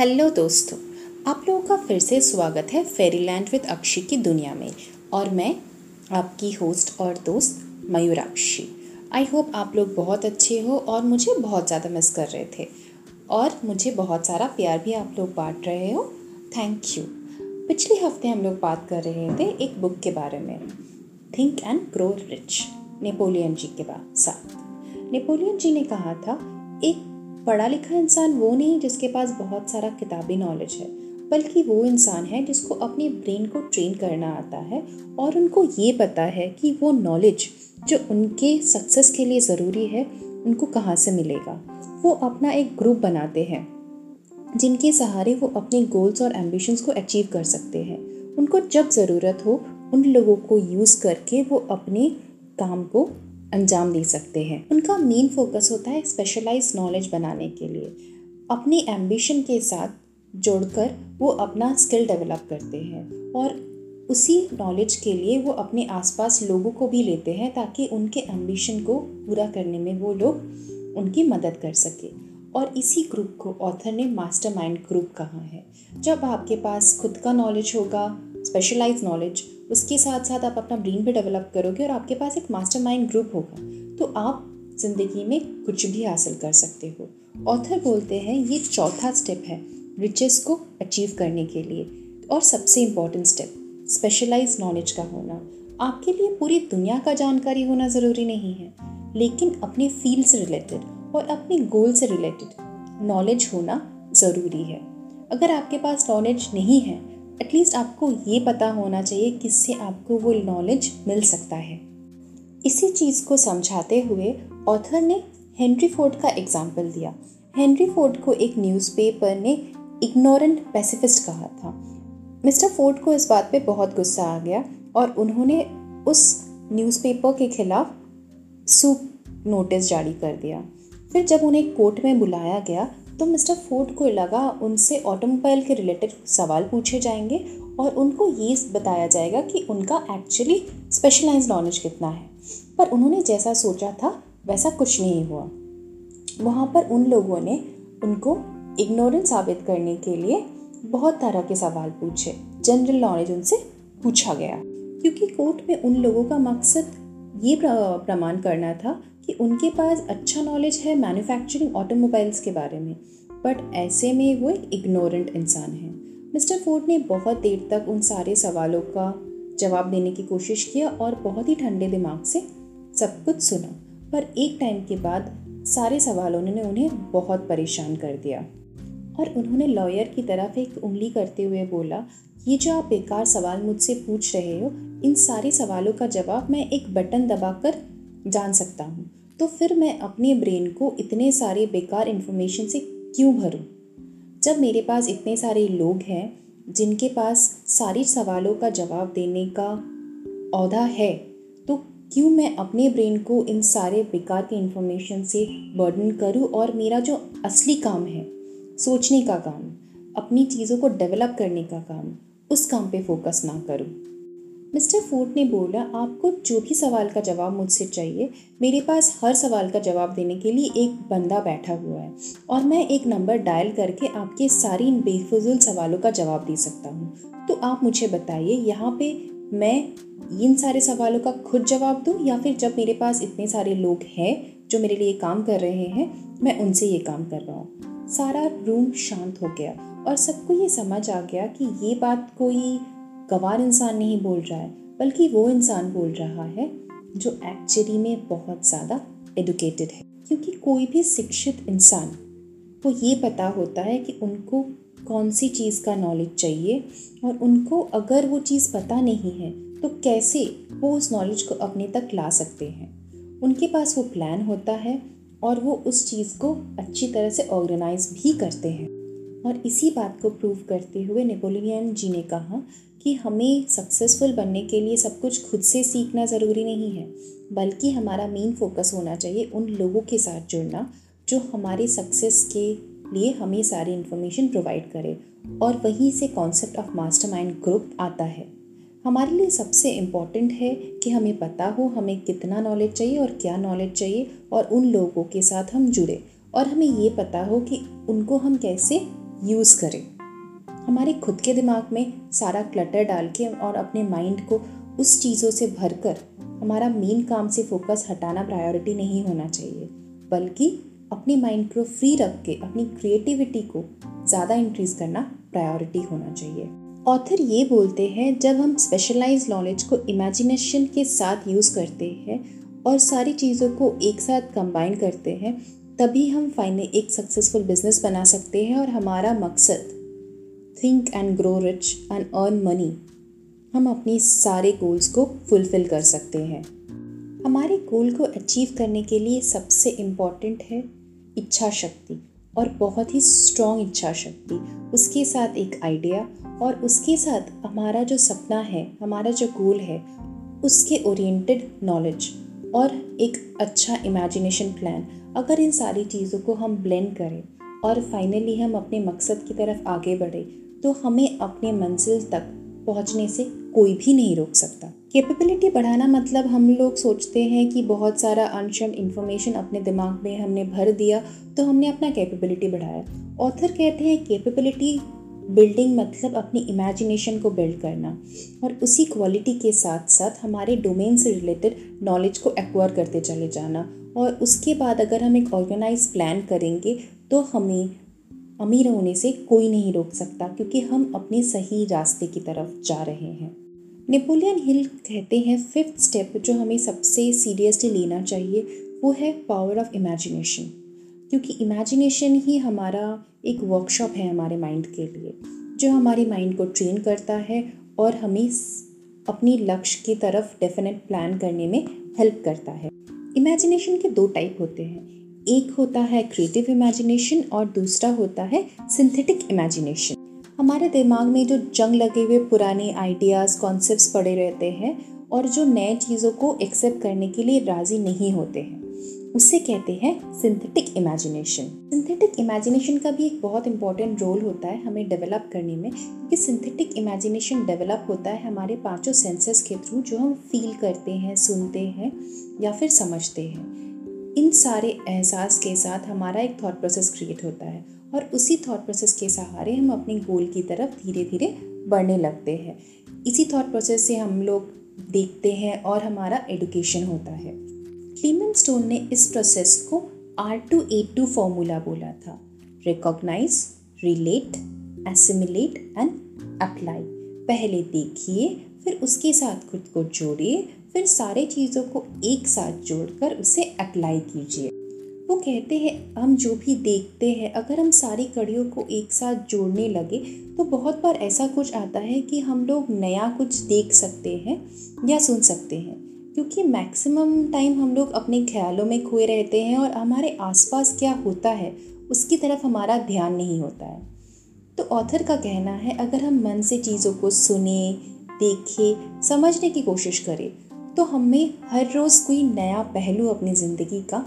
Hello दोस्तों, आप लोगों का फिर से स्वागत है फेरीलैंड विद अक्षी की दुनिया में। और मैं, आपकी होस्ट और दोस्त मयूराक्षी। आई होप आप लोग बहुत अच्छे हो और मुझे बहुत ज़्यादा मिस कर रहे थे। और मुझे बहुत सारा प्यार भी आप लोग बांट रहे हो। थैंक यू पिछले हफ़्ते हम लोग बात कर रहे थे एक बुक के बारे में। Think and grow rich Napoleon ji के साथ। नेपोलियन जी ने कहा था, एक पढ़ा लिखा इंसान वो नहीं जिसके पास बहुत सारा किताबी नॉलेज है, बल्कि वो इंसान है जिसको अपने ब्रेन को ट्रेन करना आता है और उनको ये पता है कि वो नॉलेज जो उनके सक्सेस के लिए ज़रूरी है, उनको कहाँ से मिलेगा। वो अपना एक ग्रुप बनाते हैं, जिनके सहारे वो अपने गोल्स और एम्बिशंस को अचीव कर सकते हैं। उनको जब ज़रूरत हो, उन लोगों को यूज़ करके वो अपने काम को अंजाम दे सकते हैं। उनका मेन फोकस होता है स्पेशलाइज नॉलेज बनाने के लिए। अपनी एम्बिशन के साथ जोड़कर वो अपना स्किल डेवलप करते हैं और उसी नॉलेज के लिए वो अपने आसपास लोगों को भी लेते हैं ताकि उनके एम्बिशन को पूरा करने में वो लोग उनकी मदद कर सके। और इसी ग्रुप को ऑथर ने मास्टर माइंड ग्रुप कहा है। जब आपके पास खुद का नॉलेज होगा स्पेशलाइज नॉलेज उसके साथ साथ आप अपना ब्रेन भी डेवलप करोगे और आपके पास एक मास्टर ग्रुप होगा। तो आप ज़िंदगी में कुछ भी हासिल कर सकते हो। ऑथर बोलते हैं, ये चौथा स्टेप है रिचेस को अचीव करने के लिए, और सबसे इंपॉर्टेंट स्टेप स्पेशलाइज नॉलेज का होना। आपके लिए पूरी दुनिया का जानकारी होना ज़रूरी नहीं है, लेकिन अपने फ़ील्ड से रिलेटेड और अपने गोल से रिलेटेड नॉलेज होना ज़रूरी है। अगर आपके पास नॉलेज नहीं है एटलीस्ट आपको ये पता होना चाहिए किससे आपको वो नॉलेज मिल सकता है। इसी चीज़ को समझाते हुए ऑथर ने हेनरी फोर्ड का एग्ज़ाम्पल दिया। हेनरी फोर्ड को एक न्यूज़पेपर ने इग्नोरेंट पैसिफिस्ट कहा था। मिस्टर फोर्ड को इस बात पे बहुत गुस्सा आ गया और उन्होंने उस न्यूज़पेपर के खिलाफ सूप नोटिस जारी कर दिया। फिर जब उन्हें कोर्ट में बुलाया गया तो मिस्टर फोर्ड को लगा उनसे ऑटोमोबाइल के रिलेटेड सवाल पूछे जाएँगे और उनको ये बताया जाएगा कि उनका एक्चुअली स्पेशलाइज नॉलेज कितना है। पर उन्होंने जैसा सोचा था, वैसा कुछ नहीं हुआ। वहाँ पर उन लोगों ने उनको इग्नोरेंस साबित करने के लिए बहुत तरह के सवाल पूछे। जनरल नॉलेज उनसे पूछा गया। क्योंकि कोर्ट में उन लोगों का मकसद ये प्रमाण करना था कि उनके पास अच्छा नॉलेज है मैन्युफैक्चरिंग ऑटोमोबाइल्स के बारे में बट ऐसे में वो एक इग्नोरेंट इंसान है। मिस्टर फोर्ड ने बहुत देर तक उन सारे सवालों का जवाब देने की कोशिश किया और बहुत ही ठंडे दिमाग से सब कुछ सुना। पर एक टाइम के बाद सारे सवालों ने उन्हें बहुत परेशान कर दिया। और उन्होंने लॉयर की तरफ़ एक उंगली करते हुए बोला, ये जो आप बेकार सवाल मुझसे पूछ रहे हो, इन सारे सवालों का जवाब मैं एक बटन दबाकर जान सकता हूँ। तो फिर मैं अपने ब्रेन को इतने सारे बेकार इन्फॉर्मेशन से क्यों भरूं? जब मेरे पास इतने सारे लोग हैं, जिनके पास सारी सवालों का जवाब देने का औहदा है तो क्यों मैं अपने ब्रेन को इन सारे बेकार के इन्फॉर्मेशन से बर्डन करूँ और मेरा जो असली काम है, सोचने का काम, अपनी चीज़ों को डेवलप करने का काम, उस काम पे फोकस ना करूँ मिस्टर फोर्ड ने बोला, आपको जो भी सवाल का जवाब मुझसे चाहिए, मेरे पास हर सवाल का जवाब देने के लिए एक बंदा बैठा हुआ है और मैं एक नंबर डायल करके आपके सारी इन बेफजूल सवालों का जवाब दे सकता हूँ। तो आप मुझे बताइए, यहाँ पे मैं इन सारे सवालों का खुद जवाब दूँ या फिर जब मेरे पास इतने सारे लोग हैं जो मेरे लिए काम कर रहे हैं, मैं उनसे ये काम कर रहा हूँ? सारा रूम शांत हो गया और सबको ये समझ आ गया कि ये बात कोई गवार इंसान नहीं बोल रहा है, बल्कि वो इंसान बोल रहा है जो एक्चुअली में बहुत ज़्यादा एडुकेटेड है। क्योंकि कोई भी शिक्षित इंसान, को ये पता होता है कि उनको कौन सी चीज़ का नॉलेज चाहिए और उनको अगर वो चीज़ पता नहीं है तो कैसे वो उस नॉलेज को अपने तक ला सकते हैं? उनके पास वो प्लान होता है और वो उस चीज़ को अच्छी तरह से ऑर्गेनाइज भी करते हैं। और इसी बात को प्रूव करते हुए नेपोलियन जी ने कहा कि हमें सक्सेसफुल बनने के लिए सब कुछ खुद से सीखना ज़रूरी नहीं है, बल्कि हमारा मेन फोकस होना चाहिए उन लोगों के साथ जुड़ना जो हमारे सक्सेस के लिए हमें सारी इन्फॉर्मेशन प्रोवाइड करे। और वहीं से concept of master mind group आता है। हमारे लिए सबसे इंपॉर्टेंट है कि हमें पता हो हमें कितना नॉलेज चाहिए और क्या नॉलेज चाहिए और उन लोगों के साथ हम जुड़े। और हमें ये पता हो कि उनको हम कैसे यूज़ करें। हमारे खुद के दिमाग में सारा क्लटर डाल के और अपने माइंड को उस चीज़ों से भर कर हमारा मेन काम से फोकस हटाना प्रायोरिटी नहीं होना चाहिए, बल्कि अपने माइंड को फ्री रख के, अपनी क्रिएटिविटी को ज़्यादा इंक्रीज करना प्रायोरिटी होना चाहिए। ऑथर ये बोलते हैं, जब हम स्पेशलाइज नॉलेज को इमेजिनेशन के साथ यूज़ करते हैं और सारी चीज़ों को एक साथ कंबाइन करते हैं तभी हम फाइनली एक सक्सेसफुल बिज़नेस बना सकते हैं और हमारा मकसद think and grow rich and earn money हम अपने सारे गोल्स को फुलफ़िल कर सकते हैं। हमारे गोल को अचीव करने के लिए सबसे इंपॉर्टेंट है इच्छा शक्ति और बहुत ही स्ट्रॉन्ग इच्छा शक्ति, उसके साथ एक आइडिया और उसके साथ हमारा जो सपना है, हमारा जो गोल है, उसके ओरिएंटेड नॉलेज और एक अच्छा इमेजिनेशन प्लान अगर इन सारी चीज़ों को हम ब्लेंड करें और फाइनली हम अपने मकसद की तरफ़ आगे बढ़े तो हमें अपने मंजिल तक पहुँचने से कोई भी नहीं रोक सकता। कैपेबिलिटी बढ़ाना मतलब हम लोग सोचते हैं कि बहुत सारा अनशन इन्फॉर्मेशन अपने दिमाग में हमने भर दिया तो हमने अपना कैपेबिलिटी बढ़ाया। ऑथर कहते हैं कैपेबिलिटी बिल्डिंग मतलब अपनी इमेजिनेशन को बिल्ड करना। और उसी क्वालिटी के साथ साथ हमारे डोमेन से रिलेटेड नॉलेज को एक्वायर करते चले जाना। और उसके बाद अगर हम एक ऑर्गेनाइज प्लान करेंगे तो हमें अमीर होने से कोई नहीं रोक सकता, क्योंकि हम अपने सही रास्ते की तरफ़ जा रहे हैं। नेपोलियन हिल कहते हैं फिफ्थ स्टेप जो हमें सबसे सीरियसली लेना चाहिए, वो है पावर ऑफ़ इमेजिनेशन क्योंकि इमेजिनेशन ही हमारा एक वर्कशॉप है हमारे माइंड के लिए, जो हमारे माइंड को ट्रेन करता है और हमें अपनी लक्ष्य की तरफ़ डेफिनेट प्लान करने में हेल्प करता है। इमेजिनेशन के दो टाइप होते हैं। एक होता है क्रिएटिव इमेजिनेशन और दूसरा होता है सिंथेटिक इमेजिनेशन हमारे दिमाग में जो जंग लगे हुए पुराने आइडियाज़ कॉन्सेप्ट्स पड़े रहते हैं और जो नए चीज़ों को एक्सेप्ट करने के लिए राज़ी नहीं होते हैं। उसे कहते हैं सिंथेटिक इमेजिनेशन सिंथेटिक इमेजिनेशन का भी एक बहुत इंपॉर्टेंट रोल होता है हमें डेवलप करने में, क्योंकि सिंथेटिक इमेजिनेशन डेवलप होता है हमारे पाँचों सेंसेस के थ्रू जो हम फील करते हैं, सुनते हैं, या फिर समझते हैं। इन सारे एहसास के साथ हमारा एक थॉट प्रोसेस क्रिएट होता है और उसी थॉट प्रोसेस के सहारे हम अपने गोल की तरफ़ धीरे धीरे बढ़ने लगते हैं। इसी थॉट प्रोसेस से हम लोग देखते हैं और हमारा एडुकेशन होता है। क्लीमन स्टोन ने इस प्रोसेस को R two A two formula बोला था। Recognise relate assimilate and apply पहले देखिए, फिर उसके साथ खुद को जोड़िए, फिर सारे चीज़ों को एक साथ जोड़कर उसे अप्लाई कीजिए। वो कहते हैं, हम जो भी देखते हैं, अगर हम सारी कड़ियों को एक साथ जोड़ने लगे तो बहुत बार ऐसा कुछ आता है कि हम लोग नया कुछ देख सकते हैं या सुन सकते हैं। क्योंकि मैक्सिमम टाइम हम लोग अपने ख्यालों में खोए रहते हैं और हमारे आसपास क्या होता है, उसकी तरफ़ हमारा ध्यान नहीं होता है। तो ऑथर का कहना है, अगर हम मन से चीज़ों को सुने, देखें, समझने की कोशिश करें तो हमें हर रोज़ कोई नया पहलू अपनी ज़िंदगी का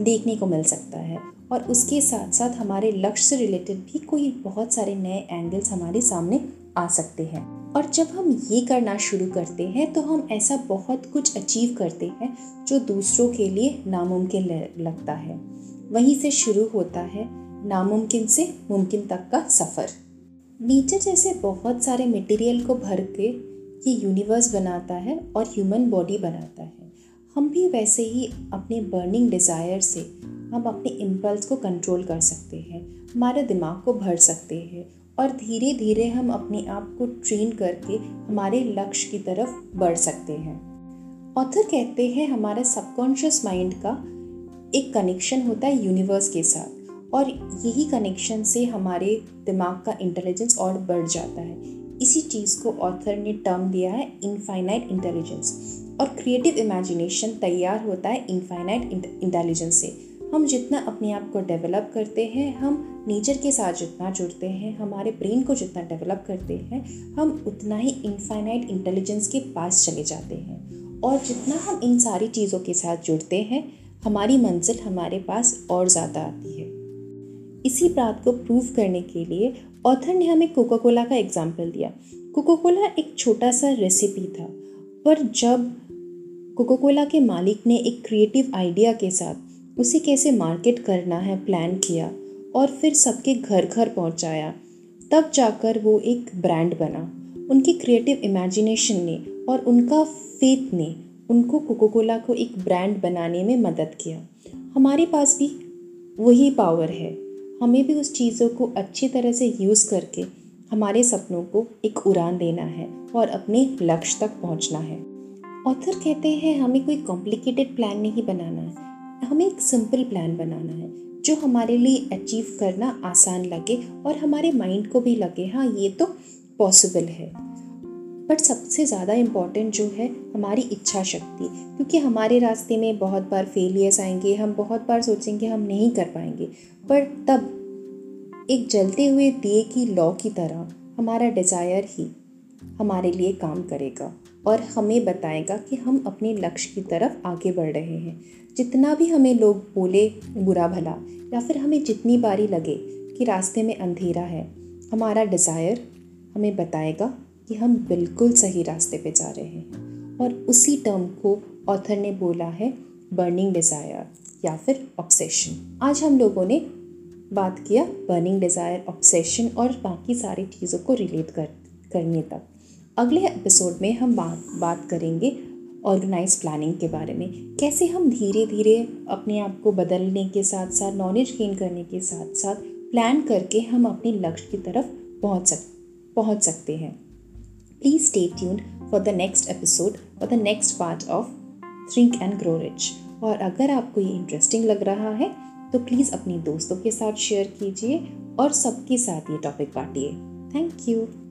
देखने को मिल सकता है। और उसके साथ साथ हमारे लक्ष्य से रिलेटेड भी कोई बहुत सारे नए एंगल्स हमारे सामने आ सकते हैं। और जब हम ये करना शुरू करते हैं तो हम ऐसा बहुत कुछ अचीव करते हैं, जो दूसरों के लिए नामुमकिन लगता है। वहीं से शुरू होता है नामुमकिन से मुमकिन तक का सफ़र। नेचर जैसे बहुत सारे मटेरियल को भर के ये यूनिवर्स बनाता है और ह्यूमन बॉडी बनाता है। हम भी वैसे ही अपने बर्निंग डिज़ायर से हम अपने इम्पल्स को कंट्रोल कर सकते हैं, हमारे दिमाग को भर सकते हैं और धीरे धीरे हम अपने आप को ट्रेन करके हमारे लक्ष्य की तरफ़ बढ़ सकते हैं। ऑथर कहते हैं, हमारे सबकॉन्शियस माइंड का एक कनेक्शन होता है यूनिवर्स के साथ और यही कनेक्शन से हमारे दिमाग का इंटेलिजेंस और बढ़ जाता है। इसी चीज़ को ऑथर ने टर्म दिया है इनफाइनाइट इंटेलिजेंस और क्रिएटिव इमेजिनेशन तैयार होता है इनफाइनाइट इंटेलिजेंस से। हम जितना अपने आप को डेवलप करते हैं, हम नेचर के साथ जितना जुड़ते हैं, हमारे ब्रेन को जितना डेवलप करते हैं, हम उतना ही इनफाइनाइट इंटेलिजेंस के पास चले जाते हैं। और जितना हम इन सारी चीज़ों के साथ जुड़ते हैं, हमारी मंजिल हमारे पास और ज़्यादा आती है। इसी बात को प्रूव करने के लिए ऑथर ने हमें कोका कोला का एग्ज़ाम्पल दिया। कोका कोला एक छोटा सा रेसिपी था, पर जब कोका कोला के मालिक ने एक क्रिएटिव आइडिया के साथ उसे कैसे मार्केट करना है, प्लान किया और फिर सबके घर घर पहुँचाया। तब जाकर वो एक ब्रांड बना। उनकी क्रिएटिव इमेजिनेशन ने और उनका फेथ ने उनको कोको कोला को एक ब्रांड बनाने में मदद किया। हमारे पास भी वही पावर है। हमें भी उस चीज़ों को अच्छी तरह से यूज़ करके हमारे सपनों को एक उड़ान देना है और अपने लक्ष्य तक पहुँचना है। ऑथर कहते हैं, हमें कोई कॉम्प्लिकेटेड प्लान नहीं बनाना है। हमें एक सिंपल प्लान बनाना है, जो हमारे लिए अचीव करना आसान लगे और हमारे माइंड को भी लगे हाँ ये तो पॉसिबल है। बट सबसे ज़्यादा इंपॉर्टेंट जो है, हमारी इच्छा शक्ति, क्योंकि हमारे रास्ते में बहुत बार फेलियर्स आएँगे, हम बहुत बार सोचेंगे हम नहीं कर पाएँगे। पर तब एक जलते हुए दिए की लॉ की तरह हमारा डिज़ायर ही हमारे लिए काम करेगा। और हमें बताएगा कि हम अपने लक्ष्य की तरफ़ आगे बढ़ रहे हैं। जितना भी हमें लोग बोले, बुरा भला, या फिर हमें जितनी बारी लगे कि रास्ते में अंधेरा है, हमारा डिज़ायर हमें बताएगा कि हम बिल्कुल सही रास्ते पे जा रहे हैं। और उसी टर्म को ऑथर ने बोला है बर्निंग डिज़ायर या फिर ऑब्सेशन आज हम लोगों ने बात किया बर्निंग डिज़ायर ऑब्सेशन और बाकी सारी चीज़ों को रिलेट कर, करने तक। अगले एपिसोड में हम बात बात करेंगे ऑर्गेनाइज प्लानिंग के बारे में। कैसे हम धीरे धीरे अपने आप को बदलने के साथ साथ नॉलेज गेन करने के साथ साथ प्लान करके हम अपने लक्ष्य की तरफ़ पहुँच सक, पहुँच सकते हैं। Please stay tuned for the next episode or the next part of Think and grow rich और अगर आपको ये इंटरेस्टिंग लग रहा है तो प्लीज़ अपने दोस्तों के साथ शेयर कीजिए और सबके साथ ये टॉपिक बांटिए। Thank you